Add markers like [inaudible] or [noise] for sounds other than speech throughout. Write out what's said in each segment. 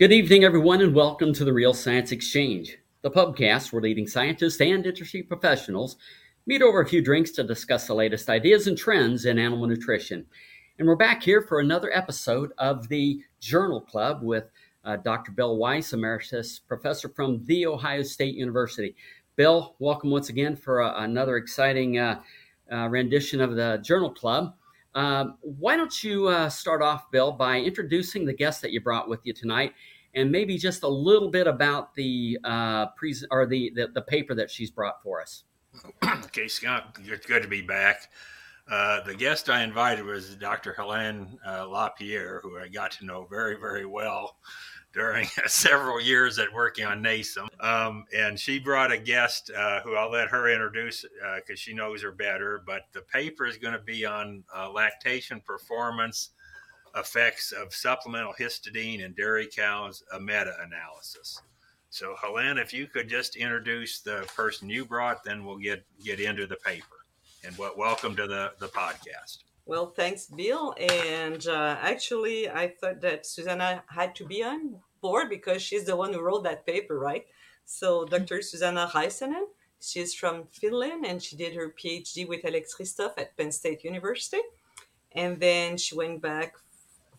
Good evening, everyone, and welcome to the Real Science Exchange, the pubcast where leading scientists and industry professionals meet over a few drinks to discuss the latest ideas and trends in animal nutrition. And we're back here for another episode of the Journal Club with uh, Dr. Bill Weiss, Emeritus Professor from The Ohio State University. Bill, welcome once again for uh, another exciting uh, uh, rendition of the Journal Club. Um, why don't you uh, start off, Bill, by introducing the guest that you brought with you tonight, and maybe just a little bit about the uh, pre- or the, the, the paper that she's brought for us. [clears throat] okay, Scott, it's good to be back. Uh, the guest I invited was Dr. Helene uh, Lapierre, who I got to know very, very well during [laughs] several years at working on NASEM. Um, and she brought a guest uh, who I'll let her introduce because uh, she knows her better. But the paper is going to be on uh, lactation performance effects of supplemental histidine in dairy cows, a meta analysis. So, Helene, if you could just introduce the person you brought, then we'll get, get into the paper. And what, welcome to the, the podcast. Well, thanks, Bill. And uh, actually, I thought that Susanna had to be on board because she's the one who wrote that paper, right? So, Dr. Susanna Räisänen, she's from Finland and she did her PhD with Alex Hristov at Penn State University. And then she went back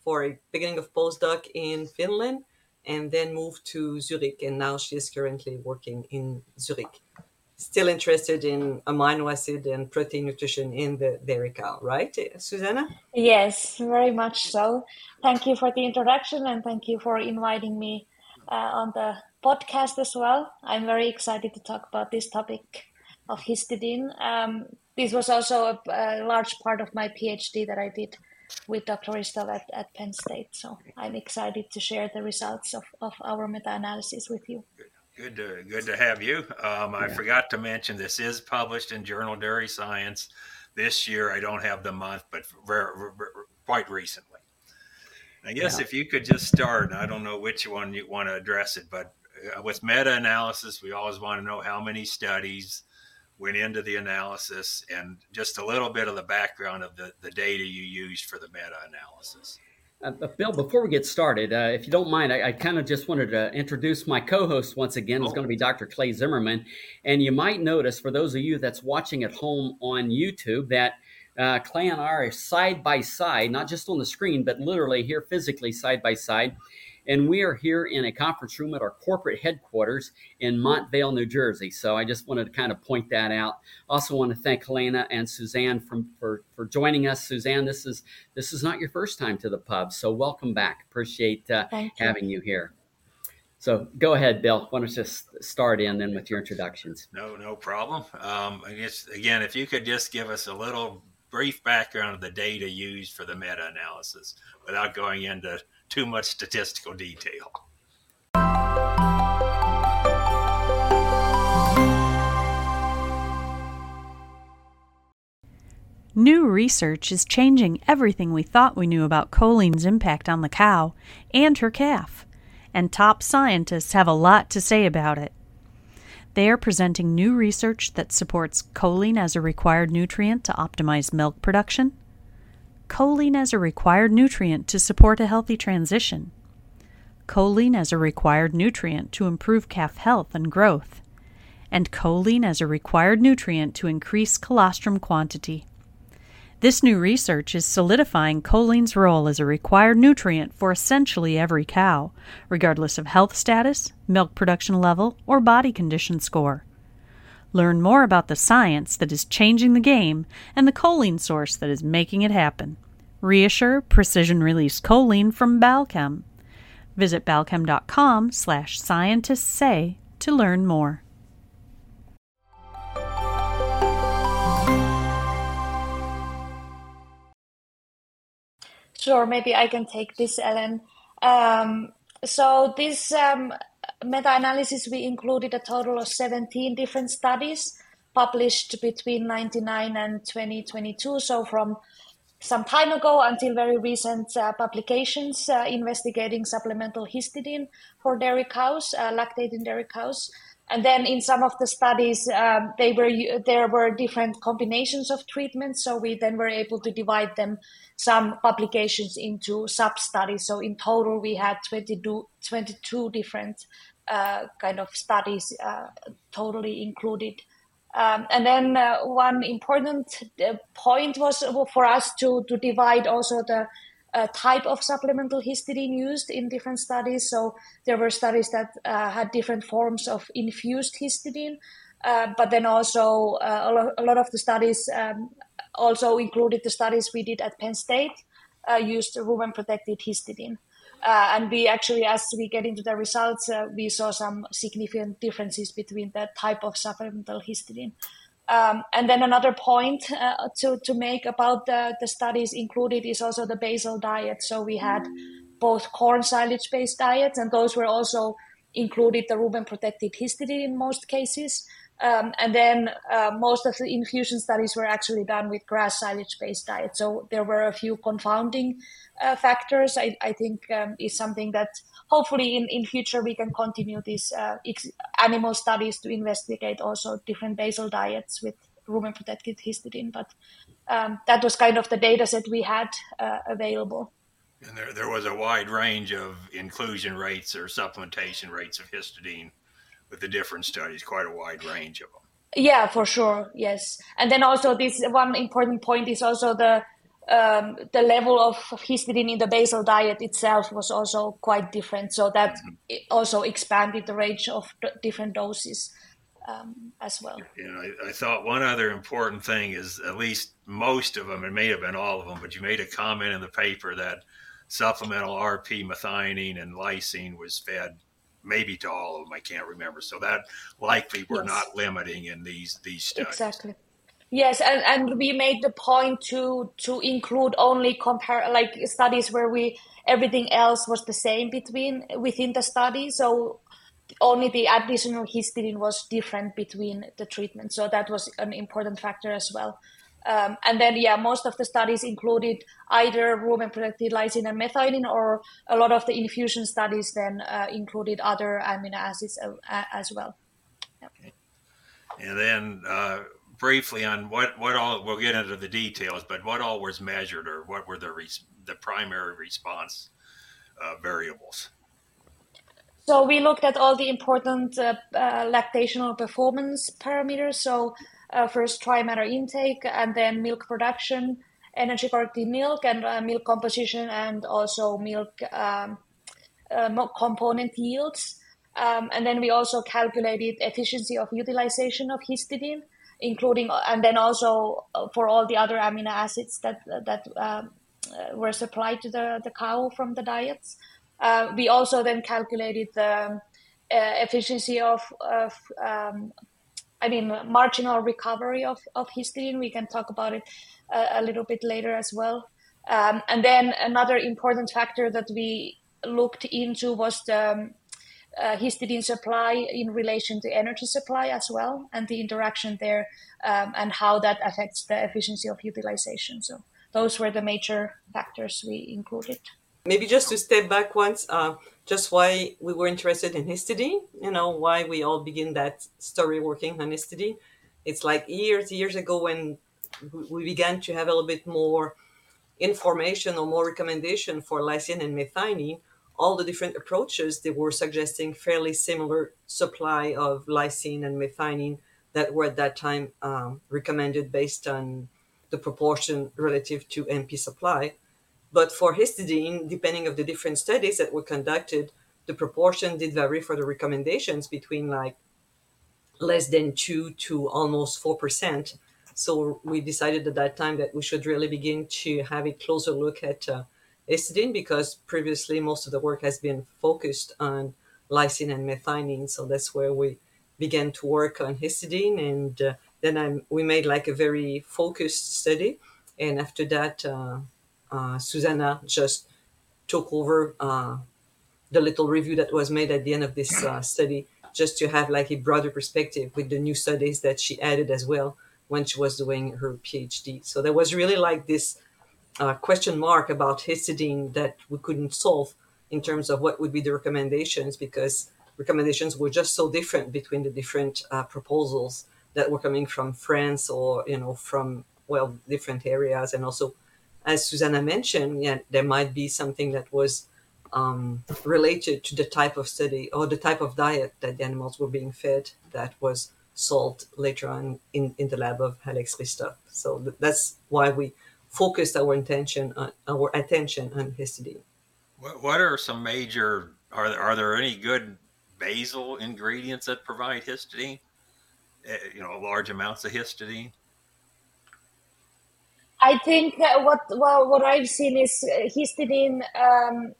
for a beginning of postdoc in Finland and then moved to Zurich. And now she is currently working in Zurich still interested in amino acid and protein nutrition in the dairy cow, right, Susanna? Yes, very much so. Thank you for the introduction and thank you for inviting me uh, on the podcast as well. I'm very excited to talk about this topic of histidine. Um, this was also a, a, large part of my PhD that I did with Dr. Hristov at, at Penn State. So I'm excited to share the results of, of our meta analysis with you. To good to have you. Um, I forgot to mention this is published in Journal Dairy Science this year. I don't have the month, but very, very, quite recently. I guess yeah. if you could just start, I don't know which one you want to address it, but uh, with meta analysis, we always want to know how many studies went into the analysis and just a little bit of the background of the, the data you used for the meta analysis. Uh, Bill, before we get started, uh, if you don't mind, I, I kind of just wanted to introduce my co-host once again. It's going to be Dr. Clay Zimmerman, and you might notice for those of you that's watching at home on YouTube that uh, Clay and I are side by side, not just on the screen, but literally here physically side by side. And we are here in a conference room at our corporate headquarters in Montvale, New Jersey. So I just wanted to kind of point that out. Also want to thank Helena and Suzanne from, for, for joining us. Suzanne, this is this is not your first time to the pub, so welcome back. Appreciate uh, having you here. So go ahead, Bill. Why don't you just start in then with your introductions? No, no problem. Um, I guess again, if you could just give us a little brief background of the data used for the meta-analysis without going into too much statistical detail. New research is changing everything we thought we knew about choline's impact on the cow and her calf, and top scientists have a lot to say about it. They are presenting new research that supports choline as a required nutrient to optimize milk production, choline as a required nutrient to support a healthy transition, choline as a required nutrient to improve calf health and growth, and choline as a required nutrient to increase colostrum quantity. This new research is solidifying choline's role as a required nutrient for essentially every cow, regardless of health status, milk production level, or body condition score. Learn more about the science that is changing the game and the choline source that is making it happen. ReaShure Precision Release Choline from Balchem. Visit balchem.com slash scientists say to learn more. Sure, maybe I can take this, Helene. Um, so this um, meta-analysis, we included a total of 17 different studies published between 99 and 2022. So from some time ago until very recent uh, publications uh, investigating supplemental histidine for dairy cows, uh, lactating dairy cows. And then in some of the studies, um, they were there were different combinations of treatments. So we then were able to divide them, some publications into sub studies. So in total, we had 22, 22 different uh, kind of studies uh, totally included. Um, and then uh, one important uh, point was for us to to divide also the uh, type of supplemental histidine used in different studies. So there were studies that uh, had different forms of infused histidine, uh, but then also uh, a, lot, a, lot, of the studies um, also included the studies we did at Penn State uh, used rumen protected histidine. Uh, and we actually, as we get into the results, we saw some significant differences between the type of supplemental histidine. Um, and then another point uh, to, to make about the, the studies included is also the basal diet. So we had both corn silage based diets, and those were also included the rumen protected histidine in most cases. Um, and then uh, most of the infusion studies were actually done with grass silage based diet. So there were a few confounding uh, factors. I, I think um, is something that hopefully in, in future we can continue these uh, ex- animal studies to investigate also different basal diets with rumen protected histidine. But um, that was kind of the data set we had uh, available. And there, there was a wide range of inclusion rates or supplementation rates of histidine with the different studies, quite a wide range of them. Yeah, for sure. Yes. And then also this one important point is also the um, the level of histidine in the basal diet itself was also quite different. So that mm-hmm. also expanded the range of d- different doses um, as well. You know, I, I, thought one other important thing is at least most of them, it may have been all of them, but you made a comment in the paper that supplemental RP methionine and lysine was fed maybe to all of them. I can't remember. So that likely we're yes. not limiting in these these studies. Exactly. Yes, and, and we made the point to to include only compare like studies where we everything else was the same between within the study. So only the additional histidine was different between the treatments. So that was an important factor as well. Um, and then, yeah, most of the studies included either rumen protected lysine and methionine, or a lot of the infusion studies then uh, included other amino acids uh, as well. Okay. And then uh, briefly on what what all we'll get into the details, but what all was measured or what were the res, the primary response uh, variables? So we looked at all the important uh, uh, lactational performance parameters. So uh, first dry matter intake, and then milk production, energy corrected milk, and uh, milk composition, and also milk um, uh, component yields. Um, and then we also calculated efficiency of utilization of histidine including and then also uh, for all the other amino acids that that um, uh, were supplied to the, the cow from the diets. Uh, we also then calculated the uh, efficiency of, of um, I mean, marginal recovery of, of histidine. We can talk about it a, a little bit later as well. Um, and then another important factor that we looked into was the um, uh, histidine supply in relation to energy supply as well, and the interaction there, um, and how that affects the efficiency of utilization. So those were the major factors we included. Maybe just to step back once, uh, just why we were interested in histidine, you know, why we all begin that story working on histidine. It's like years, years ago when we began to have a little bit more information or more recommendation for lysine and methionine all the different approaches, they were suggesting fairly similar supply of lysine and methionine that were at that time um, recommended based on the proportion relative to MP supply. But for histidine, depending of the different studies that were conducted, the proportion did vary for the recommendations between like less than two to almost four percent. So we decided at that time that we should really begin to have a closer look at uh, histidine because previously most of the work has been focused on lysine and methionine. So that's where we began to work on histidine. And uh, then I, we made like a very focused study. And after that, uh, uh, Susanna just took over uh, the little review that was made at the end of this uh, study just to have like a broader perspective with the new studies that she added as well when she was doing her PhD. So there was really like this uh, question mark about histidine that we couldn't solve in terms of what would be the recommendations because recommendations were just so different between the different uh, proposals that were coming from France or you know from well different areas, and also as Susanna mentioned, yeah, there might be something that was um, related to the type of study or the type of diet that the animals were being fed that was solved later on in, in the lab of Alex Hristov. So th- that's why we focused our intention on our attention on histidine. What, what are some major are there, are there any good basal ingredients that provide histidine? Uh, you know, large amounts of histidine. I think what well, what I've seen is uh, histidine. Um,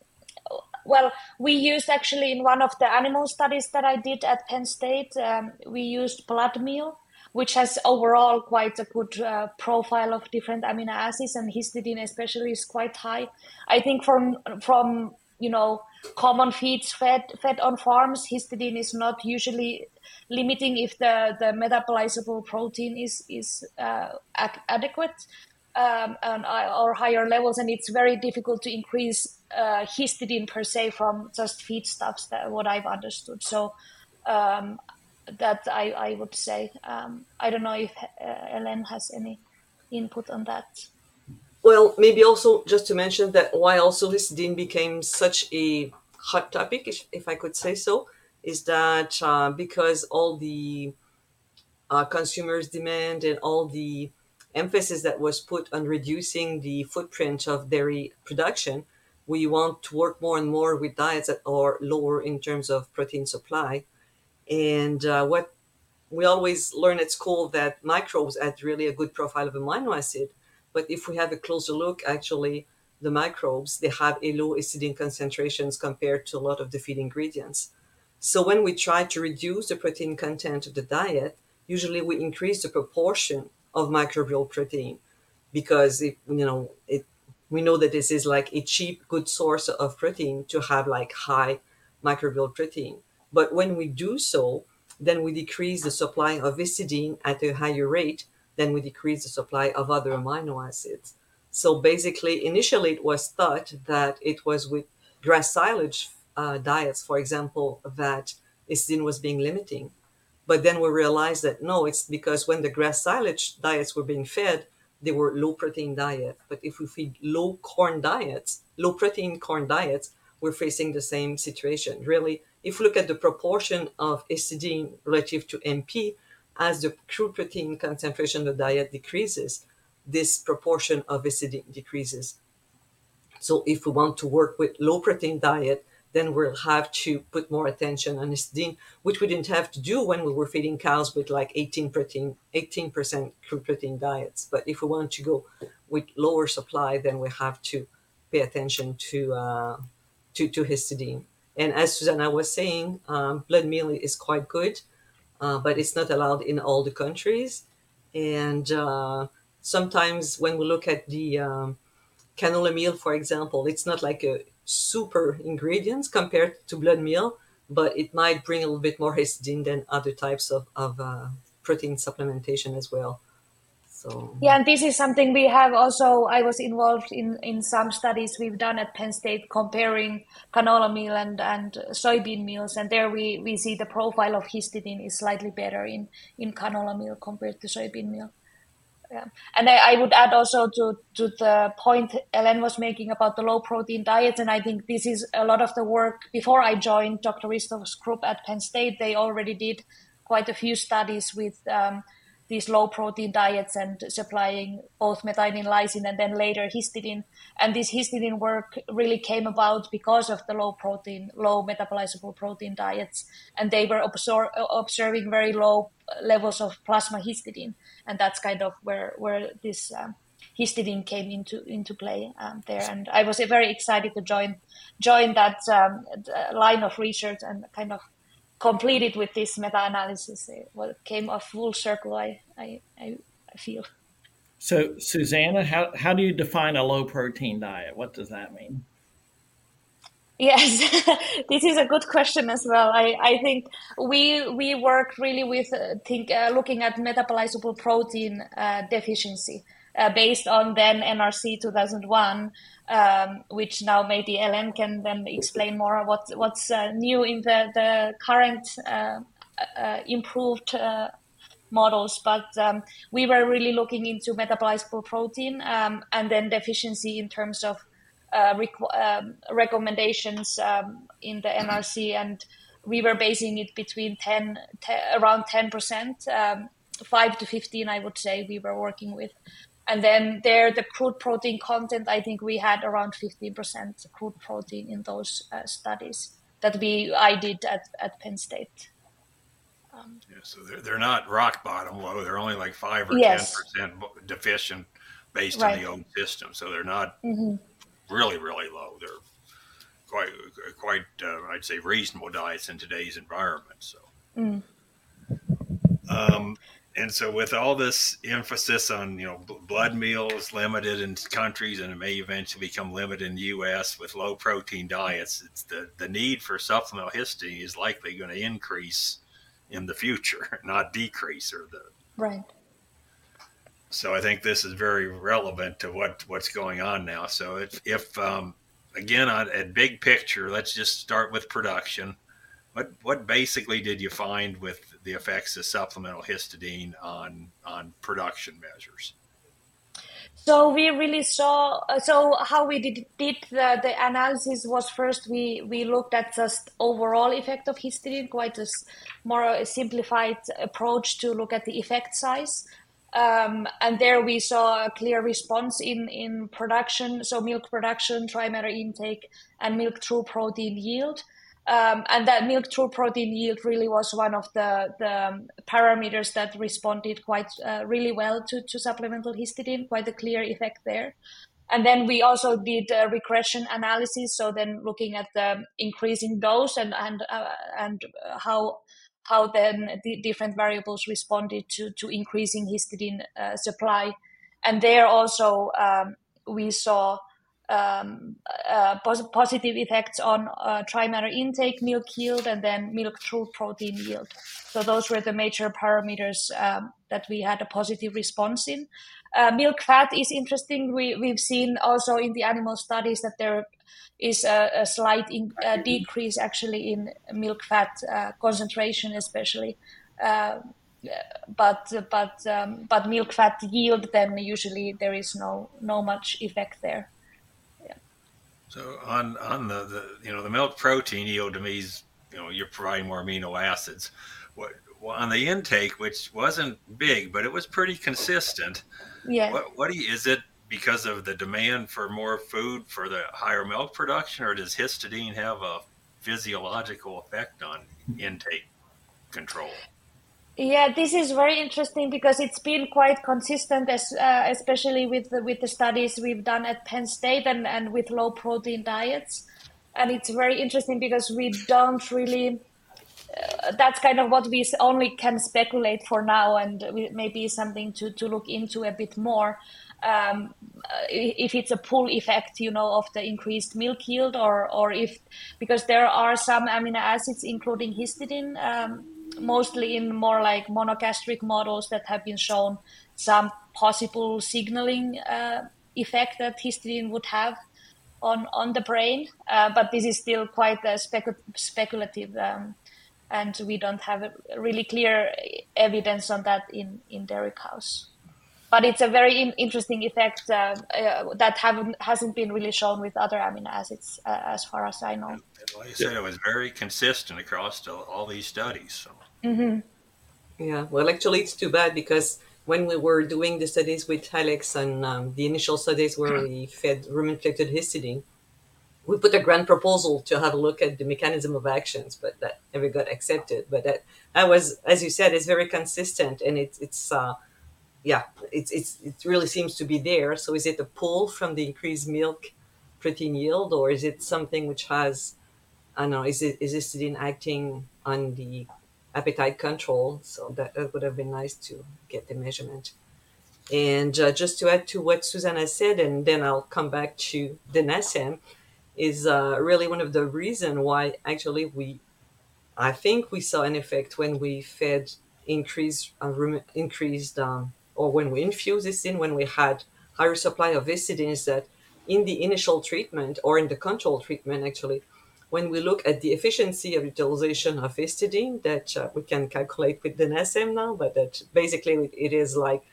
well, we used actually in one of the animal studies that I did at Penn State, um, we used blood meal, which has overall quite a good uh, profile of different amino acids, and histidine especially is quite high. I think from from you know common feeds fed fed on farms, histidine is not usually limiting if the the metabolizable protein is is uh, adequate um, uh, or higher levels, and it's very difficult to increase uh, histidine per se from just feedstuffs. That what I've understood. So um, that I, I would say. Um, I don't know if uh, Helene has any input on that. Well, maybe also just to mention that why also histidine became such a hot topic, if, if I could say so, is that uh, because all the uh, consumers' demand and all the emphasis that was put on reducing the footprint of dairy production, we want to work more and more with diets that are lower in terms of protein supply. And uh, what we always learn at school that microbes had really a good profile of amino acid. But if we have a closer look, actually, the microbes, they have a low histidine concentrations compared to a lot of the feed ingredients. So when we try to reduce the protein content of the diet, usually we increase the proportion of microbial protein because it, you know it we know that this is like a cheap good source of protein to have like high microbial protein. But when we do so then we decrease the supply of histidine at a higher rate than we decrease the supply of other amino acids. So basically initially it was thought that it was with grass silage uh, diets for example that histidine was being limiting but then we realized that no, it's because when the grass silage diets were being fed, they were low protein diet. But if we feed low corn diets, low protein corn diets, we're facing the same situation. Really, if we look at the proportion of histidine relative to MP, as the crude protein concentration of the diet decreases, this proportion of histidine decreases. So if we want to work with low protein diet, then we'll have to put more attention on histidine, which we didn't have to do when we were feeding cows with like 18 protein, 18% crude protein diets. But if we want to go with lower supply, then we have to pay attention to uh, to, to histidine. And as Susanna was saying, um, blood meal is quite good, uh, but it's not allowed in all the countries. And uh, sometimes when we look at the um, canola meal, for example, it's not like a super ingredients compared to blood meal, but it might bring a little bit more histidine than other types of, of uh, protein supplementation as well. So yeah, and this is something we have also. I was involved in in some studies we've done at Penn State comparing canola meal and and soybean meals, and there we we see the profile of histidine is slightly better in in canola meal compared to soybean meal. Yeah. And I, I, would add also to, to the point Helene was making about the low protein diets. And I think this is a lot of the work before I joined Dr. Hristov's group at Penn State. They already did quite a few studies with um, these low protein diets and supplying both methionine lysine and then later histidine. And this histidine work really came about because of the low protein, low metabolizable protein diets. And they were observing very low levels of plasma histidine. And that's kind of where, where this um, histidine came into, into play um, there. And I was very excited to join, join that um, line of research and kind of completed with this meta-analysis what came a full circle I, I, I feel. So susanna how, how do you define a low protein diet? What does that mean? Yes, [laughs] this is a good question as well. I, I think we we work really with uh, think uh, looking at metabolizable protein uh, deficiency uh, based on then NRC 2001, um, which now maybe Helene can then explain more what what's uh, new in the the current uh, improved models, but um, we were really looking into metabolizable protein um, and then deficiency in terms of uh, requ- um, recommendations um, in the NRC, and we were basing it between 10, around 10%, um, 5 to 15, I would say, we were working with. And then there, the crude protein content, I think we had around 15% crude protein in those uh, studies that we I did at, at Penn State. Um, yeah, so they're, they're not rock bottom low. They're only like 5 or yes. 10% deficient based right. on the old system. So they're not mm-hmm really, really low. They're quite, quite, uh, I'd say, reasonable diets in today's environment. So, mm. um, and so with all this emphasis on you know blood meals limited in countries and it may eventually become limited in the U.S. with low protein diets, it's the the need for supplemental histidine is likely going to increase in the future, [laughs] not decrease or the right. So I think this is very relevant to what what's going on now. So if if um, again on a big picture, let's just start with production. What what basically did you find with the effects of supplemental histidine on on production measures? So we really saw. So how we did, did the, the analysis was first we we looked at just overall effect of histidine, quite a more simplified approach to look at the effect size. Um, and there we saw a clear response in, in production, so milk production, dry matter intake, and milk true protein yield. Um, and that milk true protein yield really was one of the, the parameters that responded quite uh, really well to, to supplemental histidine, quite a clear effect there. And then we also did a regression analysis, so then looking at the increasing dose and and uh, and how how then the different variables responded to, to increasing histidine uh, supply. And there also um, we saw um, uh, pos- positive effects on uh, dry matter intake, milk yield, and then milk true protein yield. So those were the major parameters um, that we had a positive response in. Uh, milk fat is interesting. We, we've seen also in the animal studies that there is a, a slight in, decrease actually in milk fat uh, concentration, especially. Uh, but but um, but milk fat yield then usually there is no no much effect there. So on on the, the you know the milk protein yield to me is you know you're providing more amino acids. What well, on the intake, which wasn't big, but it was pretty consistent. Yeah. What, what do you, is it because of the demand for more food for the higher milk production, or does histidine have a physiological effect on intake control? Yeah, this is very interesting because it's been quite consistent, as, uh, especially with the, with the studies we've done at Penn State and, and with low protein diets. And it's very interesting because we don't really. Uh, that's kind of what we only can speculate for now, and maybe something to, to look into a bit more um, if it's a pull effect, you know, of the increased milk yield, or or if because there are some amino acids, including histidine, um, mostly in more like monogastric models that have been shown some possible signaling uh, effect that histidine would have on on the brain. Uh, but this is still quite specu- speculative. Um, and we don't have really clear evidence on that in, in dairy cows but it's a very in- interesting effect uh, uh, that haven't hasn't been really shown with other amino acids, uh, as far as I know. And like I said, it was very consistent across all these studies. So. Mm-hmm. Yeah, well, actually, it's too bad because when we were doing the studies with Alex and um, the initial studies where we [clears throat] fed rumen-inflected histidine, we put a grant proposal to have a look at the mechanism of actions, but that never got accepted. But that, that was, as you said, is very consistent and it's it's uh, yeah, it's it's it really seems to be there. So is it a pull from the increased milk protein yield, or is it something which has, I don't know, is it is histidine acting on the appetite control? So that, that would have been nice to get the measurement. And uh, just to add to what Susanna said, and then I'll come back to the NASEM, is uh, really one of the reason why actually we, I think we saw an effect when we fed increased uh, increased um, or when we infuse this in when we had higher supply of histidine is that in the initial treatment or in the control treatment actually when we look at the efficiency of utilization of histidine that uh, we can calculate with the NASEM now, but that basically it is like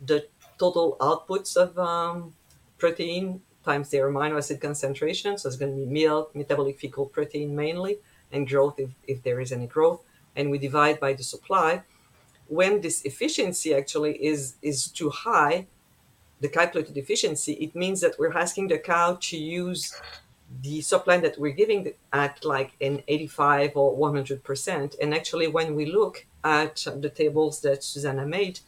the total outputs of um, protein times their amino acid concentration. So it's going to be milk, metabolic fecal protein mainly, and growth if, if there is any growth. And we divide by the supply. When this efficiency actually is, is too high, the calculated efficiency, it means that we're asking the cow to use the supply that we're giving at like an 85 or 100%. And actually, when we look at the tables that Susanna made,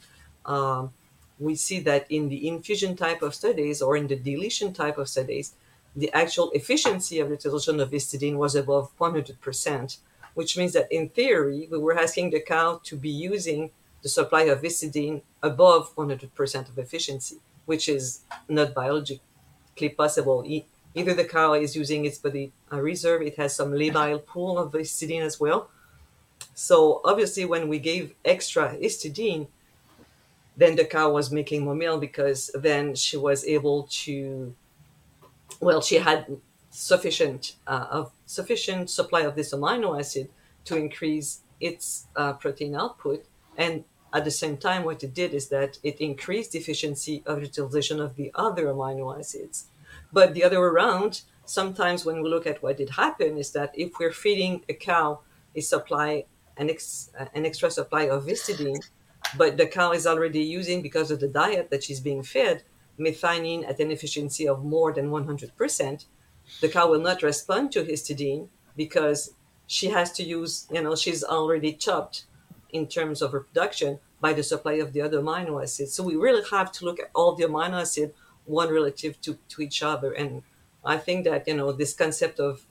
um, we see that in the infusion type of studies or in the deletion type of studies, the actual efficiency of the utilization of histidine was above 100%, which means that in theory, we were asking the cow to be using the supply of histidine above 100% of efficiency, which is not biologically possible either the cow is using its body uh, reserve, it has some labile pool of histidine as well. So obviously, when we gave extra histidine, then the cow was making more milk because then she was able to, well, she had sufficient uh, of sufficient supply of this amino acid to increase its uh, protein output, and at the same time, what it did is that it increased the efficiency of utilization of the other amino acids. But the other way around, sometimes when we look at what did happen is that if we're feeding a cow a supply, an, ex, an extra supply of histidine, but the cow is already using, because of the diet that she's being fed, methionine at an efficiency of more than 100%, the cow will not respond to histidine because she has to use, you know, she's already chopped in terms of reproduction by the supply of the other amino acids. So we really have to look at all the amino acid one relative to, to each other. And I think that, you know, this concept of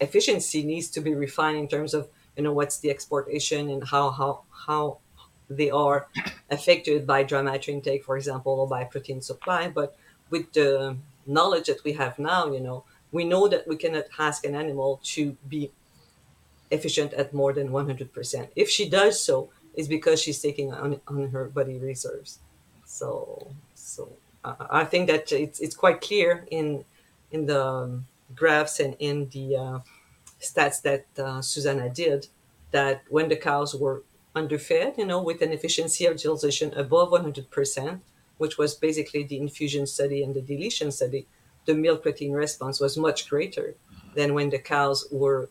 efficiency needs to be refined in terms of, you know, what's the exportation and how, how, how they are affected by dry matter intake, for example, or by protein supply. But with the knowledge that we have now, you know, we know that we cannot ask an animal to be efficient at more than 100%. If she does so, it's because she's taking on, on her body reserves. So, so I think that it's, it's quite clear in in the graphs and in the uh, stats that uh, Susanna did that when the cows were underfed, you know, with an efficiency of utilization above 100%, which was basically the infusion study and the deletion study, the milk protein response was much greater than when the cows were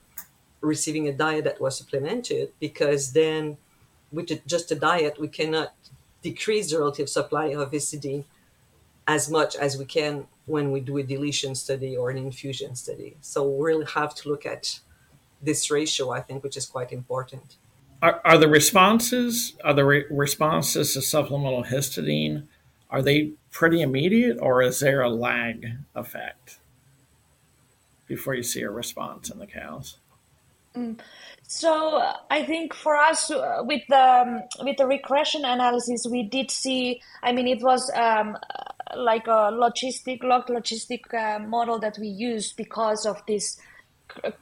receiving a diet that was supplemented, because then with just a diet, we cannot decrease the relative supply of histidine as much as we can when we do a deletion study or an infusion study. So we really have to look at this ratio, I think, which is quite important. Are, are the responses, are the re- responses to supplemental histidine, are they pretty immediate or is there a lag effect before you see a response in the cows? Mm. So I think for us uh, with the um, with the regression analysis, we did see. I mean, it was um, like a logistic log logistic uh, model that we used because of this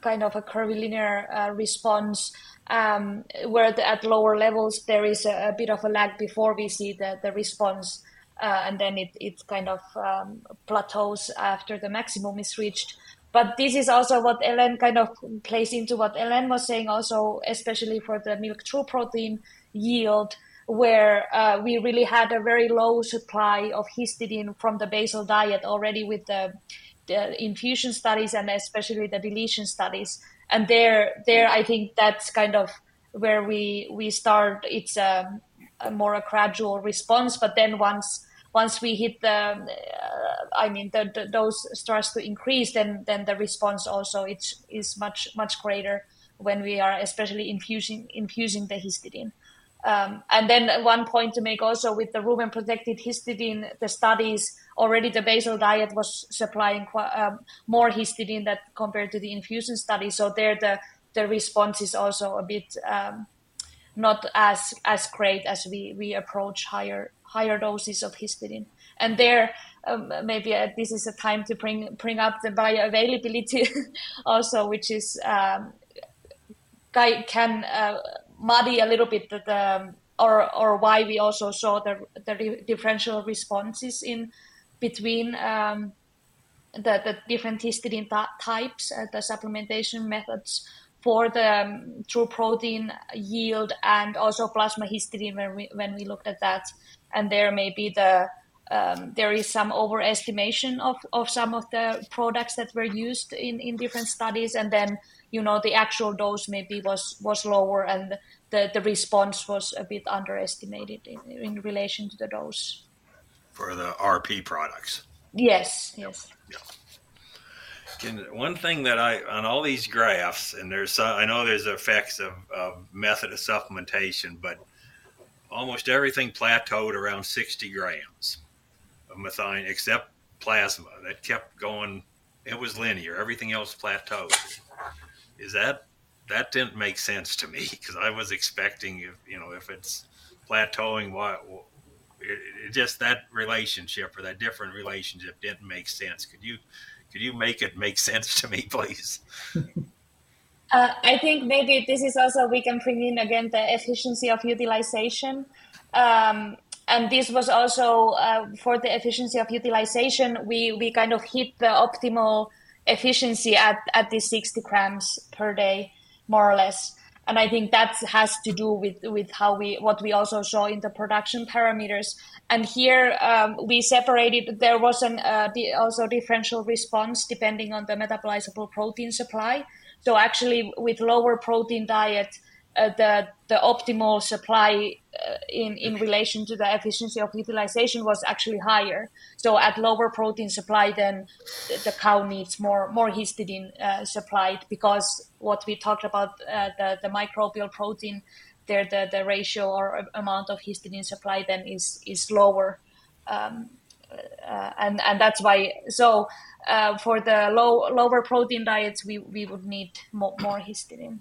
kind of a curvilinear uh, response um, where the, at lower levels there is a, a, bit of a lag before we see the, the response uh, and then it, it kind of um, plateaus after the maximum is reached but this is also what Helene kind of plays into what Helene was saying also especially for the milk true protein yield where uh, we really had a very low supply of histidine from the basal diet already with the, the infusion studies and especially the deletion studies. And there, there, I think that's kind of where we we start. It's a, a more a gradual response, but then once once we hit the, uh, I mean, the, the dose starts to increase, then then the response also it's is much much greater when we are especially infusing infusing the histidine. Um, and then one point to make also with the rumen protected histidine, the studies already the basal diet was supplying um, more histidine that compared to the infusion study. So there the the response is also a bit um, not as as great as we we approach higher higher doses of histidine. And there, um, maybe uh, this is a time to bring bring up the bioavailability [laughs] also, which is um, can uh, muddy a little bit the, the or or why we also saw the the differential responses in between um, the the different histidine types, uh, the supplementation methods for the um, true protein yield and also plasma histidine when we when we looked at that, and there may be the um, there is some overestimation of, of some of the products that were used in, in different studies. And then you know the actual dose maybe was was lower and the, the response was a bit underestimated in, in relation to the dose. For the rp products. Yes yes. Yeah. One thing that I on all these graphs, and there's uh, I know there's effects of, of method of supplementation, but almost everything plateaued around 60 grams of methionine, except plasma. That kept going. It was linear. Everything else plateaued. Is that that didn't make sense to me [laughs] because I was expecting if you know if it's plateauing, why it, it just that relationship or that different relationship didn't make sense. Could you could you make it make sense to me, please? Uh, I think maybe this is also we can bring in again the efficiency of utilization. Um, and this was also uh, for the efficiency of utilization, we, we kind of hit the optimal efficiency at, at the 60 grams per day, more or less. And I think that has to do with, with how we, what we also saw in the production parameters. And here um, we separated, there was an uh, also differential response depending on the metabolizable protein supply. So actually with lower protein diet, uh, the the optimal supply uh, in in relation to the efficiency of utilization was actually higher. So at lower protein supply, then the cow needs more more histidine uh, supplied because what we talked about uh, the the microbial protein there the, the ratio or amount of histidine supply then is is lower. Um, uh, and and that's why so uh, for the low lower protein diets we, we would need more, more histidine.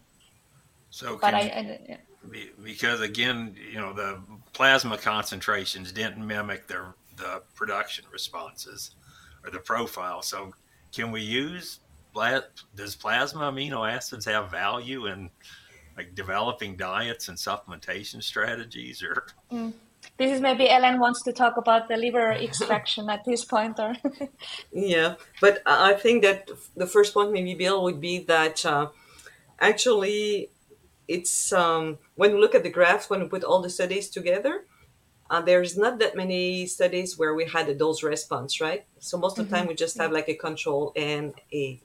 So, but I, I yeah. because again, you know, the plasma concentrations didn't mimic the the production responses or the profile. So, can we use does plasma amino acids have value in like developing diets and supplementation strategies or? Mm. This is maybe Helene wants to talk about the liver extraction at this point, or [laughs] yeah. But I think that the first point, maybe Bill, would be that uh, actually it's um, when we look at the graphs, when we put all the studies together, uh, there's not that many studies where we had a dose response, right? So most of the time mm-hmm. we just have like a control and a.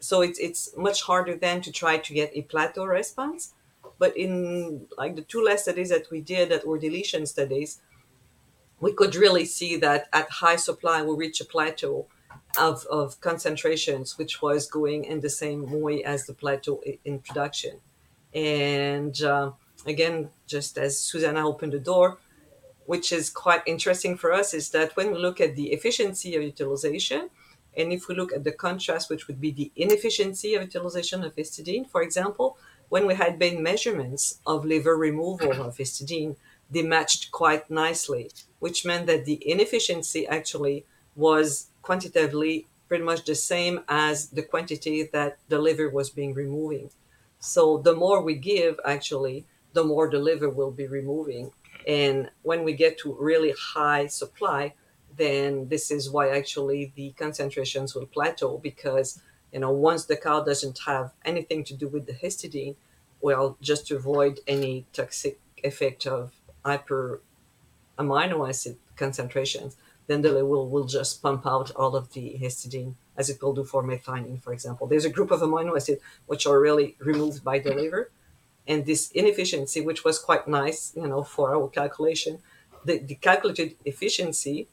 So it's it's much harder then to try to get a plateau response. But in like the two last studies that we did that were deletion studies, we could really see that at high supply we reach a plateau of, of concentrations, which was going in the same way as the plateau in production. And uh, again, just as Susanna opened the door, which is quite interesting for us, is that when we look at the efficiency of utilization, and if we look at the contrast, which would be the inefficiency of utilization of histidine, for example, when we had made measurements of liver removal of histidine, they matched quite nicely, which meant that the inefficiency actually was quantitatively pretty much the same as the quantity that the liver was being removing. So the more we give, actually, the more the liver will be removing. And when we get to really high supply, then this is why actually the concentrations will plateau because you know once the cow doesn't have anything to do with the histidine, well, just to avoid any toxic effect of hyper amino acid concentrations, then the liver will, will just pump out all of the histidine as it will do for methionine, for example. There's a group of amino acids which are really removed by the liver. And this inefficiency, which was quite nice, you know, for our calculation, the, the calculated efficiency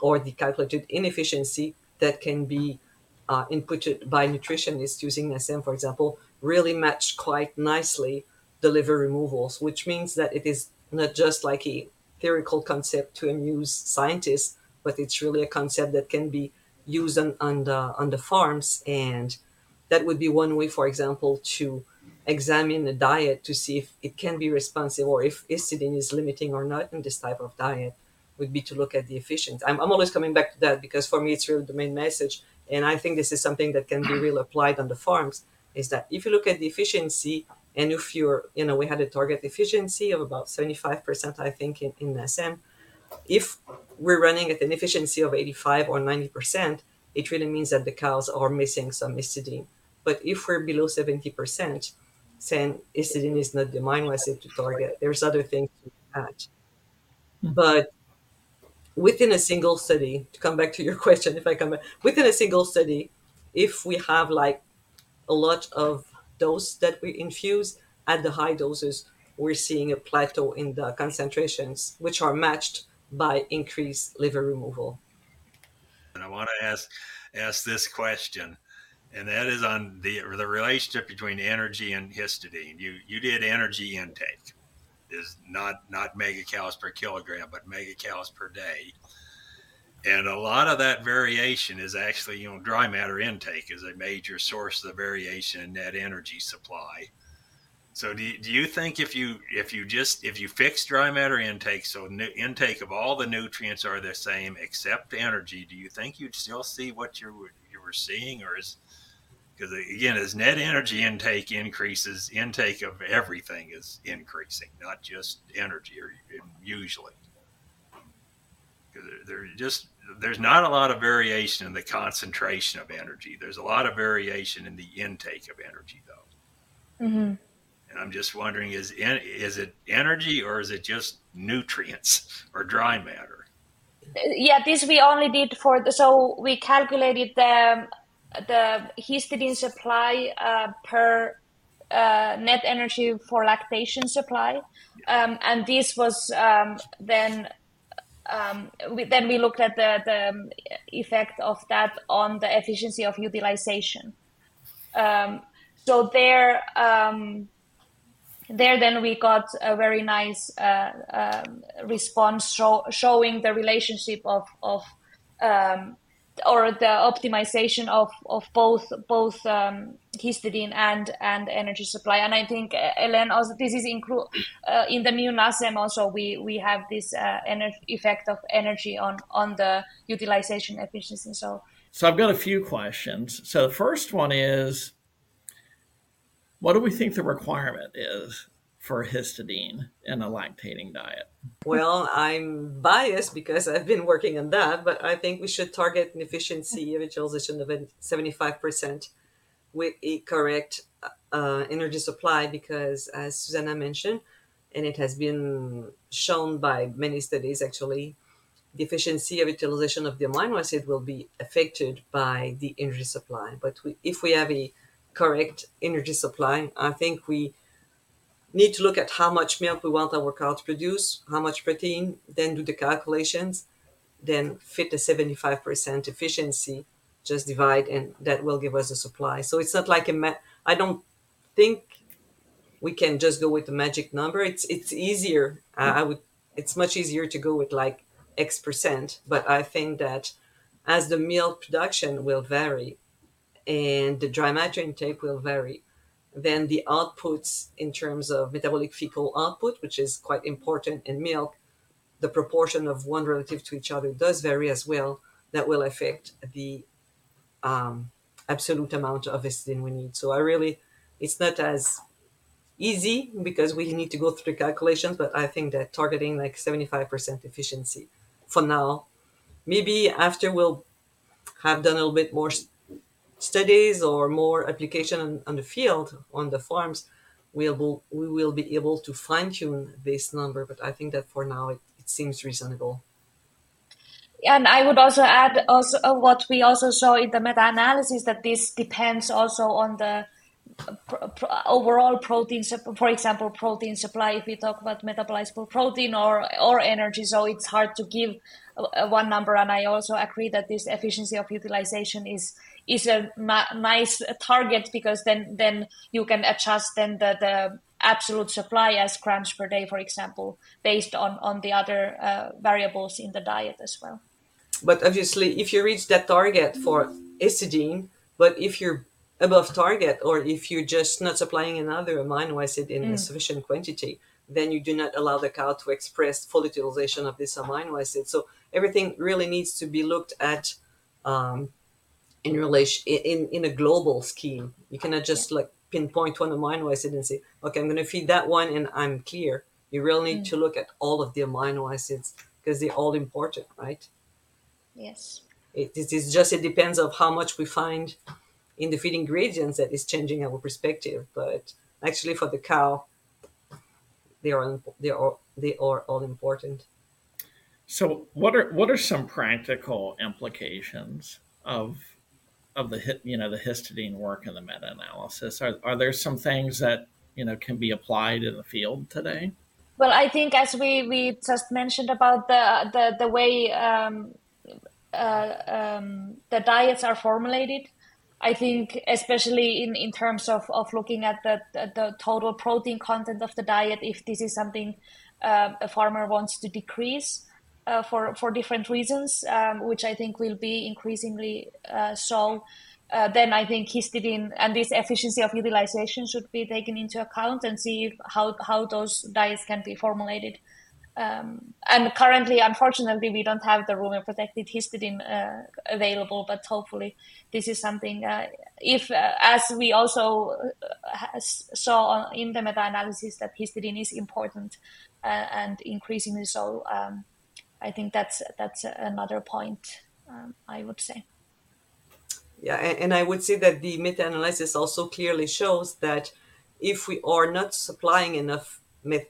or the calculated inefficiency that can be uh, inputted by nutritionists using NASEM, for example, really matched quite nicely the liver removals, which means that it is not just like a theoretical concept to amuse scientists, but it's really a concept that can be used on, on the on the farms and that would be one way for example to examine the diet to see if it can be responsive or if histidine is limiting or not in this type of diet would be to look at the efficiency. I'm, I'm always coming back to that because for me it's really the main message, and I think this is something that can be really applied on the farms. Is that if you look at the efficiency and if you're, you know, we had a target efficiency of about 75%, I think, in, in SM. If we're running at an efficiency of 85 or 90%, it really means that the cows are missing some histidine. But if we're below 70%, then histidine is not the amino acid to target. There's other things to add. Mm-hmm. But within a single study, to come back to your [laughs] question, if I come back, within a single study, if we have like a lot of dose that we infuse at the high doses, we're seeing a plateau in the concentrations, which are matched by increased liver removal. And I want to ask ask this question, and that is on the the relationship between energy and histidine. You you did energy intake, is not not megacalories per kilogram, but megacalories per day. And a lot of that variation is actually, you know, dry matter intake is a major source of the variation in net energy supply. So do you, do you think if you if you just if you fix dry matter intake, so intake of all the nutrients are the same except energy, do you think you'd still see what you were you were seeing, or is because again, as net energy intake increases, intake of everything is increasing, not just energy, or usually. There just there's not a lot of variation in the concentration of energy. There's a lot of variation in the intake of energy, though. Mm-hmm. And I'm just wondering is is it energy or is it just nutrients or dry matter? Yeah, this we only did for the so we calculated the the histidine supply uh, per uh, net energy for lactation supply, um, and this was um, then um, we, then we looked at the, the effect of that on the efficiency of utilization. Um, so there, um, there then we got a very nice uh, um, response show, showing the relationship of of um, or the optimization of, of both both um, histidine and and energy supply. And I think uh, Helene also this is include uh, in the new NASEM also we we have this uh, effect of energy on on the utilization efficiency. So so I've got a few questions. So the first one is, what do we think the requirement is for histidine in a lactating diet? Well, I'm biased because I've been working on that, but I think we should target an efficiency of utilization of 75% with a correct uh, energy supply because, as Susanna mentioned, and it has been shown by many studies actually, the efficiency of utilization of the amino acid will be affected by the energy supply. But we, if we have a correct energy supply, I think we need to look at how much milk we want our cow to produce, how much protein, then do the calculations, then fit the 75% efficiency, just divide, and that will give us a supply. So it's not like a ma- I don't think we can just go with the magic number. It's it's easier. Uh, I would. It's much easier to go with like X percent, but I think that as the milk production will vary, and the dry matter intake will vary, then the outputs in terms of metabolic fecal output, which is quite important in milk, the proportion of one relative to each other does vary as well. That will affect the um, absolute amount of histidine we need. So I really, it's not as easy because we need to go through the calculations, but I think that targeting like 75% efficiency for now, maybe after we'll have done a little bit more studies or more application on, on the field on the farms we'll we will be able to fine tune this number but i think that for now it, it seems reasonable. And I would also add also what we also saw in the meta-analysis that this depends also on the overall protein, for example, protein supply. If we talk about metabolizable protein or or energy, so it's hard to give uh, uh, one number. And I also agree that this efficiency of utilization is is a nice target because then then you can adjust then the, the absolute supply as grams per day, for example, based on on the other uh, variables in the diet as well. But obviously, if you reach that target for mm-hmm. histidine, but if you're above target or if you're just not supplying another amino acid in mm. a sufficient quantity, then you do not allow the cow to express full utilization of this amino acid. So everything really needs to be looked at um, in relation in in a global scheme. You cannot just like pinpoint one amino acid and say, okay, I'm going to feed that one and I'm clear. You really need mm. to look at all of the amino acids because they're all important, right? Yes. It, it is just it depends of how much we find in the feed ingredients that is changing our perspective. But actually, for the cow, they are they are they are all important. So, what are what are some practical implications of of the you know the histidine work and the meta analysis? Are are there some things that you know can be applied in the field today? Well, I think as we, we just mentioned about the the the way um, uh, um, the diets are formulated, I think especially in, in terms of, of looking at the, the, total protein content of the diet, if this is something uh, a farmer wants to decrease uh, for for different reasons, um, which I think will be increasingly uh, so. Uh, then I think histidine and this efficiency of utilization should be taken into account and see how how those diets can be formulated. Um, and currently, unfortunately, we don't have the rumen protected histidine uh, available, but hopefully, this is something. Uh, if, uh, as we also uh, saw in the meta analysis, that histidine is important uh, and increasingly so, um, I think that's that's another point um, I would say. Yeah, and, and I would say that the meta analysis also clearly shows that if we are not supplying enough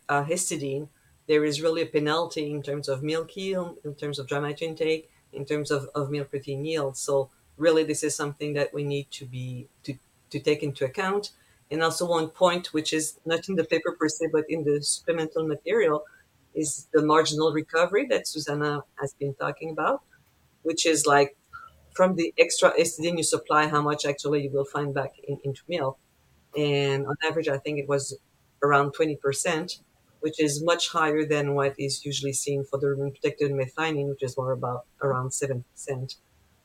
uh, histidine, there is really a penalty in terms of milk yield, in terms of dry matter intake, in terms of, of milk protein yield. So really, this is something that we need to be to, to take into account. And also one point, which is not in the paper per se, but in the supplemental material, is the marginal recovery that Susanna has been talking about, which is like from the extra histidine you supply, how much actually you will find back in, into milk. And on average, I think it was around 20% which is much higher than what is usually seen for the protected methionine, which is more about around 7%.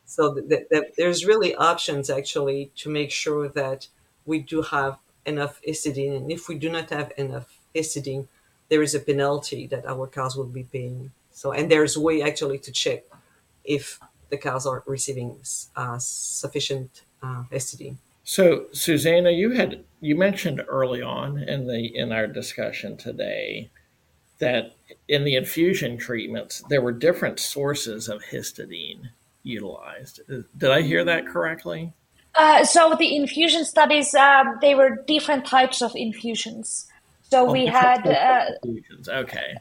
So th- th- there's really options actually to make sure that we do have enough histidine. And if we do not have enough histidine, there is a penalty that our cows will be paying. So, and there's a way actually to check if the cows are receiving uh, sufficient uh, histidine. So, Susanna, you had you mentioned early on in the in our discussion today that in the infusion treatments there were different sources of histidine utilized. Did I hear that correctly? Uh, so the infusion studies, um, they were different types of infusions. So oh, we had uh, infusions. Okay.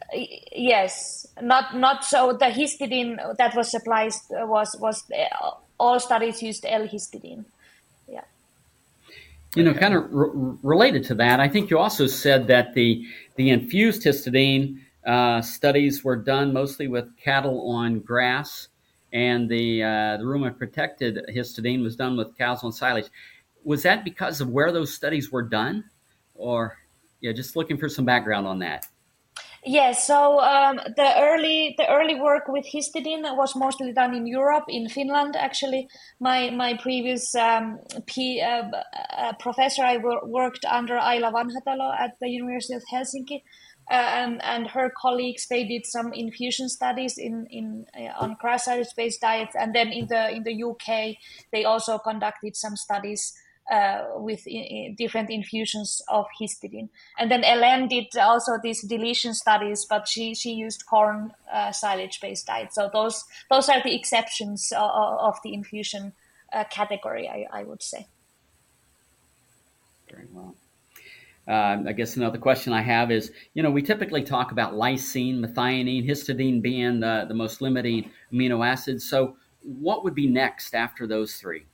Yes, not not so the histidine that was supplied was was uh, all studies used L-histidine. You know, kind of related to that, I think you also said that the the infused histidine uh, studies were done mostly with cattle on grass, and the uh, the rumen protected histidine was done with cows on silage. Was that because of where those studies were done, or yeah, just looking for some background on that? Yes, so um, the early the early work with histidine was mostly done in Europe, in Finland. Actually, my my previous um, P, uh, uh, professor I worked under Aila Vanhatalo at the University of Helsinki, uh, and and her colleagues they did some infusion studies in in uh, on grass silage based diets, and then in the in the UK they also conducted some studies uh, with in, different infusions of histidine. And then Helene did also these deletion studies, but she, she used corn uh, silage based diet. So those those are the exceptions of, of the infusion uh, category, I, I would say. Very well. Uh, I guess another question I have is, you know, we typically talk about lysine, methionine, histidine being the, the most limiting amino acids. So, what would be next after those three?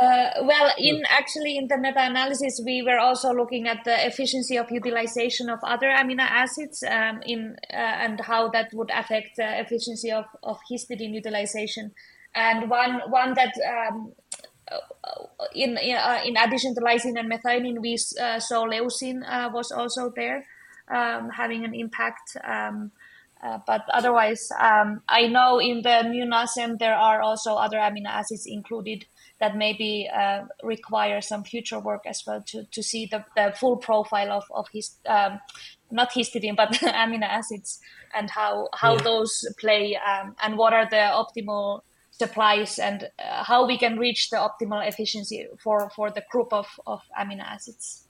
Uh, well, in actually in the meta-analysis, we were also looking at the efficiency of utilization of other amino acids um, in uh, and how that would affect the efficiency of, of histidine utilization. And one one that um, in in, uh, in, addition to lysine and methionine, we uh, saw leucine uh, was also there, um, having an impact. Um, uh, but otherwise, um, I know in the new NASEM there are also other amino acids included that maybe uh, require some future work as well to, to see the, the full profile of, of his um, not histidine, but [laughs] amino acids, and how how yeah. those play, um, and what are the optimal supplies, and uh, how we can reach the optimal efficiency for for the group of of amino acids.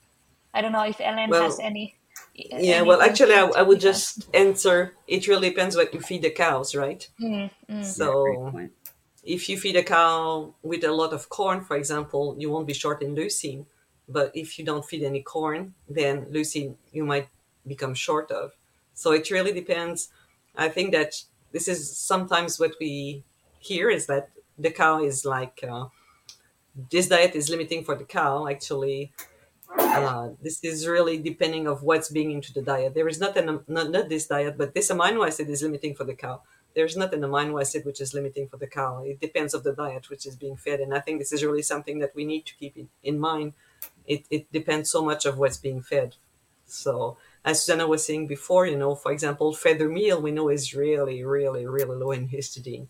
I don't know if Helene well, has any. Yeah, well, actually, I, I would just answer. It really depends what you feed the cows, right? Mm, mm. So, yeah, if you feed a cow with a lot of corn, for example, you won't be short in leucine. But if you don't feed any corn, then leucine you might become short of. So it really depends. I think that this is sometimes what we hear is that the cow is like uh, this diet is limiting for the cow. Actually, uh, this is really depending of what's being into the diet. There is not an not, not this diet, but this amino acid is limiting for the cow. There's not an amino acid which is limiting for the cow. It depends of the diet which is being fed, and I think this is really something that we need to keep in, in mind. It, it depends so much of what's being fed. So as Susanna was saying before, you know, for example, feather meal we know is really, really, really low in histidine.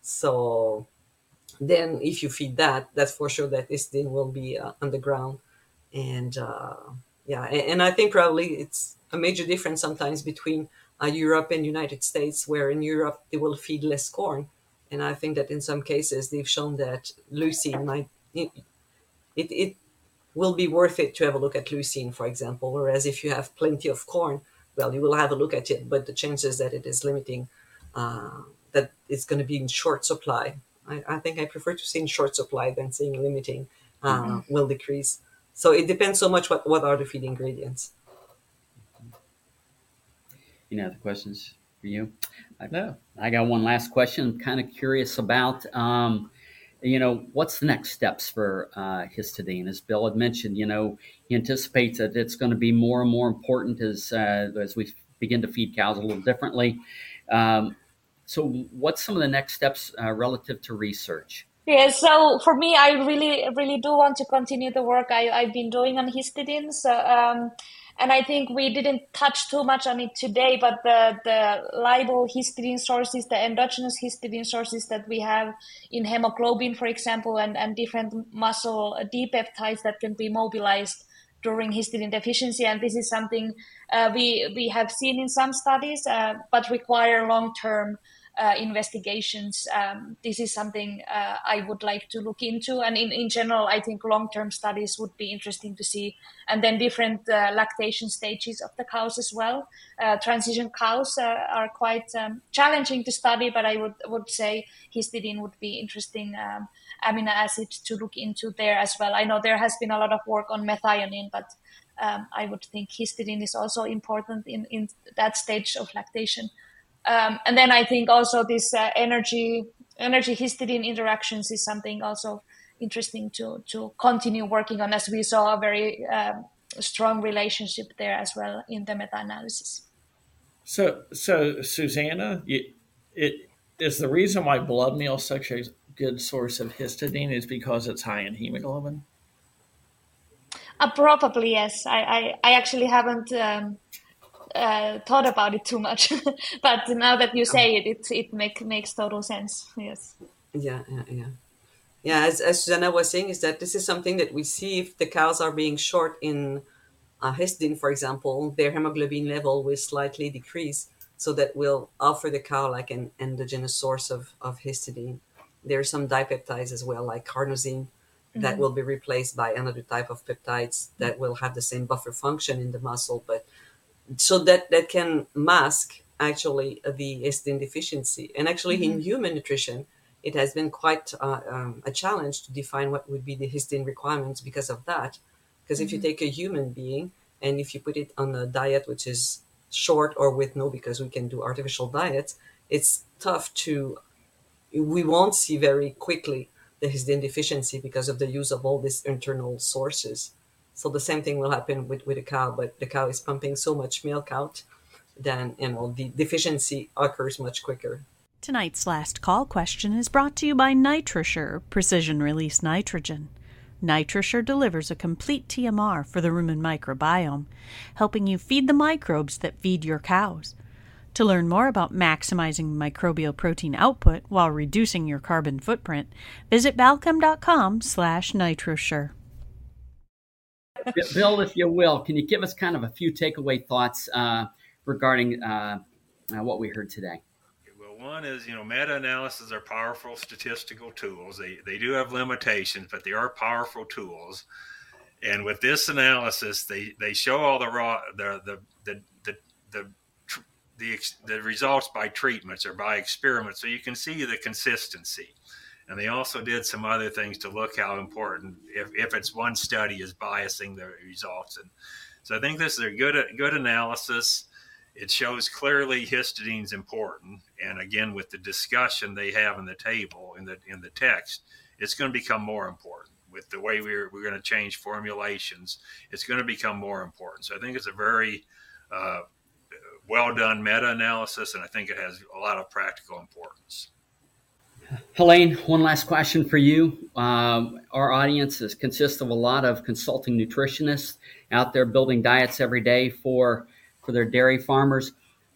So then if you feed that, that's for sure that histidine will be uh, on the ground and uh, yeah, and, and, I think probably it's a major difference sometimes between uh, Europe and United States, where in Europe they will feed less corn, and I think that in some cases they've shown that leucine might it, it, it will be worth it to have a look at leucine, for example. Whereas if you have plenty of corn, well, you will have a look at it, but the chances that it is limiting, uh, that it's going to be in short supply. I, I, think I prefer to say in short supply than seeing limiting uh, mm-hmm. will decrease. So it depends so much what, what are the feed ingredients. Any other questions for you? I know. I got one last question. I'm kind of curious about, um, you know, what's the next steps for uh, histidine? As Bill had mentioned, you know, he anticipates that it's going to be more and more important as uh, as we begin to feed cows a little differently. Um, so, what's some of the next steps uh, relative to research? Yeah, so for me, I really, really do want to continue the work I, I've been doing on histidine. So, um, and I think we didn't touch too much on it today, but the, the labile histidine sources, the endogenous histidine sources that we have in hemoglobin, for example, and, and different muscle dipeptides that can be mobilized during histidine deficiency. And this is something uh, we, we have seen in some studies, uh, but require long term uh, investigations. Um, this is something uh, I would like to look into. And in, in general, I think long term studies would be interesting to see. And then different uh, lactation stages of the cows as well. Uh, transition cows are quite um, challenging to study, but I would, would say histidine would be interesting. Um, amino acid to look into there as well. I know there has been a lot of work on methionine, but um, I would think histidine is also important in, in that stage of lactation. Um, and then I think also this uh, energy energy histidine interactions is something also interesting to to continue working on, as we saw a very um, strong relationship there as well in the meta analysis. So, so Susanna, you, it is the reason why blood meal is such a good source of histidine is because it's high in hemoglobin. Uh, probably yes. I, I, I actually haven't um, uh, thought about it too much, [laughs] but now that you say it, it it make, makes total sense. Yes. Yeah, yeah, yeah. Yeah, as, as Susanna was saying, is that this is something that we see if the cows are being short in uh, histidine, for example, their hemoglobin level will slightly decrease. So that will offer the cow like an endogenous source of, of histidine. There are some dipeptides as well, like carnosine, mm-hmm. that will be replaced by another type of peptides that will have the same buffer function in the muscle, but so that that can mask actually the histidine deficiency. And actually, mm-hmm. in human nutrition, it has been quite uh, um, a challenge to define what would be the histidine requirements because of that. Because mm-hmm. if you mm-hmm. take a human being and if you put it on a diet which is short or with no, because we can do artificial diets, it's tough to. We won't see very quickly the histidine deficiency because of the use of all these internal sources. So the same thing will happen with, with a cow, but the cow is pumping so much milk out, then you know the deficiency occurs much quicker. Tonight's last call question is brought to you by NitroShure Precision Release Nitrogen. NitroShure delivers a complete TMR for the rumen microbiome, helping you feed the microbes that feed your cows. To learn more about maximizing microbial protein output while reducing your carbon footprint, visit balchem.com slash nitroshure. Bill, if you will, can you give us kind of a few takeaway thoughts uh, regarding uh, uh, what we heard today? Well, one is, you know, meta-analysis are powerful statistical tools. They they do have limitations, but they are powerful tools. And with this analysis, they, they show all the raw the the the the, the the, the results by treatments or by experiments, so you can see the consistency. And they also did some other things to look how important if, if it's one study is biasing the results. And so I think this is a good good analysis. It shows clearly histidine's important. And again, with the discussion they have in the table in the in the text, it's going to become more important with the way we're, we're going to change formulations, it's going to become more important. So I think it's a very uh, well done meta analysis, and I think it has a lot of practical importance. Helene, one last question for you. Um, our audience is, consists of a lot of consulting nutritionists out there building diets every day for, for their dairy farmers.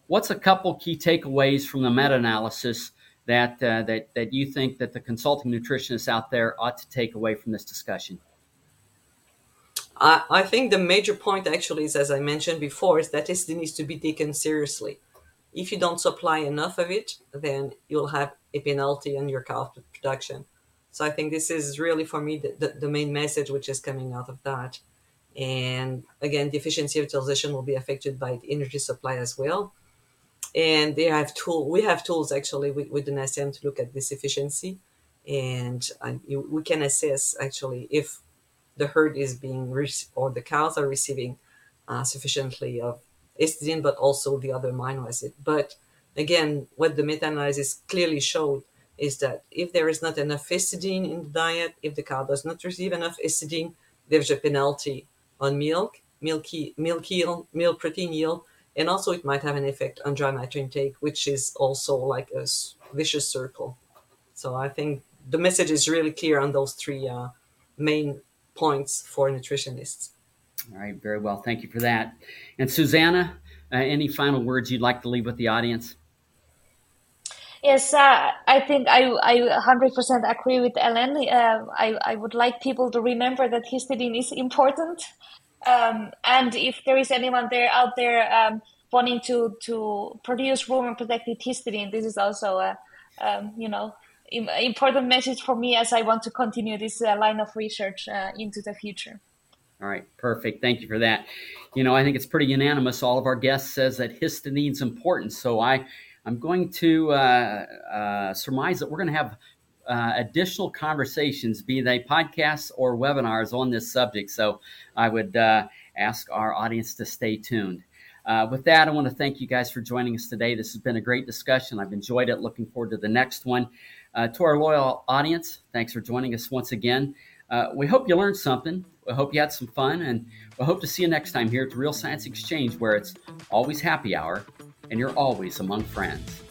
What's a couple key takeaways from the meta analysis that uh, that that you think that the consulting nutritionists out there ought to take away from this discussion? I, I think the major point actually is, as I mentioned before, is that it needs to be taken seriously. If you don't supply enough of it, then you'll have a penalty on your cow production. So I think this is really for me the, the, the main message which is coming out of that. And again, the efficiency of utilization will be affected by the energy supply as well and they have tool we have tools actually with, with the NASEM to look at this efficiency and uh, you, we can assess actually if the herd is being re- or the cows are receiving uh, sufficiently of histidine but also the other amino acid but again what the meta-analysis clearly showed is that if there is not enough histidine in the diet if the cow does not receive enough histidine there's a penalty on milk milk milk yield milk protein yield and also it might have an effect on dry matter intake, which is also like a vicious circle. So I think the message is really clear on those three uh, main points for nutritionists. All right, very well. Thank you for that. And Susanna, uh, any final words you'd like to leave with the audience? Yes, uh, I think I, I 100% agree with Helene. Uh, I, I would like people to remember that histidine is important um, and if there is anyone there out there um, wanting to to produce rumen protected histidine, this is also a um, you know important message for me as I want to continue this uh, line of research uh, into the future. All right, perfect. Thank you for that. You know, I think it's pretty unanimous. All of our guests says that histidine's important. So I, I'm going to uh, uh surmise that we're going to have uh, additional conversations, be they podcasts or webinars on this subject. So I would uh, ask our audience to stay tuned. Uh, with that, I want to thank you guys for joining us today. This has been a great discussion. I've enjoyed it. Looking forward to the next one. Uh, to our loyal audience, thanks for joining us once again. Uh, we hope you learned something. We hope you had some fun, and we hope to see you next time here at the Real Science Exchange, where it's always happy hour and you're always among friends.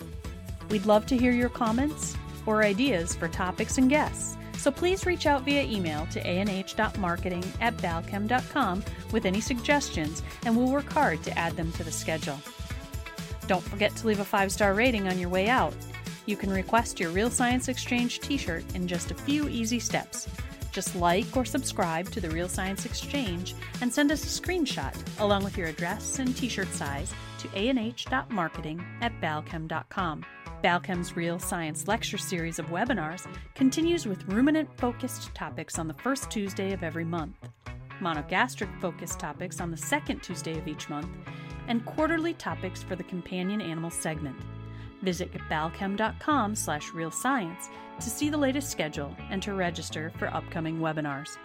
We'd love to hear your comments or ideas for topics and guests. So please reach out via email to anh.marketing at balchem.com with any suggestions, and we'll work hard to add them to the schedule. Don't forget to leave a five star rating on your way out. You can request your Real Science Exchange t shirt in just a few easy steps. Just like or subscribe to the Real Science Exchange and send us a screenshot along with your address and t shirt size to anh.marketing at balchem.com. Balchem's Real Science lecture series of webinars continues with ruminant focused topics on the first Tuesday of every month, monogastric focused topics on the second Tuesday of each month, and quarterly topics for the companion animal segment. Visit balchem.com slash realscience to see the latest schedule and to register for upcoming webinars.